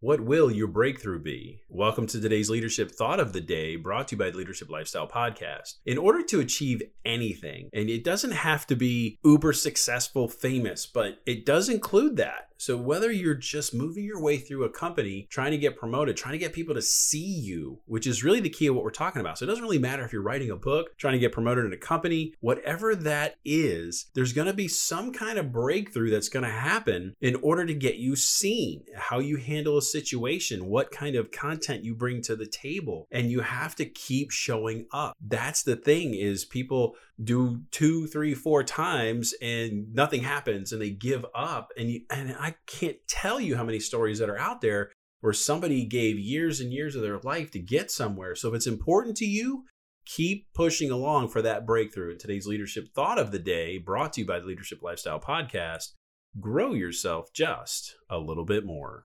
What will your breakthrough be? Welcome to today's Leadership Thought of the Day, brought to you by the Leadership Lifestyle Podcast. In order to achieve anything, and it doesn't have to be uber successful, famous, but it does include that. So, whether you're just moving your way through a company, trying to get promoted, trying to get people to see you, which is really the key of what we're talking about. So, it doesn't really matter if you're writing a book, trying to get promoted in a company, whatever that is, there's going to be some kind of breakthrough that's going to happen in order to get you seen, how you handle a situation, what kind of content you bring to the table. And you have to keep showing up. That's the thing is people do two, three, four times and nothing happens and they give up. And you, and I can't tell you how many stories that are out there where somebody gave years and years of their life to get somewhere. So if it's important to you, keep pushing along for that breakthrough. Today's leadership thought of the day, brought to you by the Leadership Lifestyle Podcast, grow yourself just a little bit more.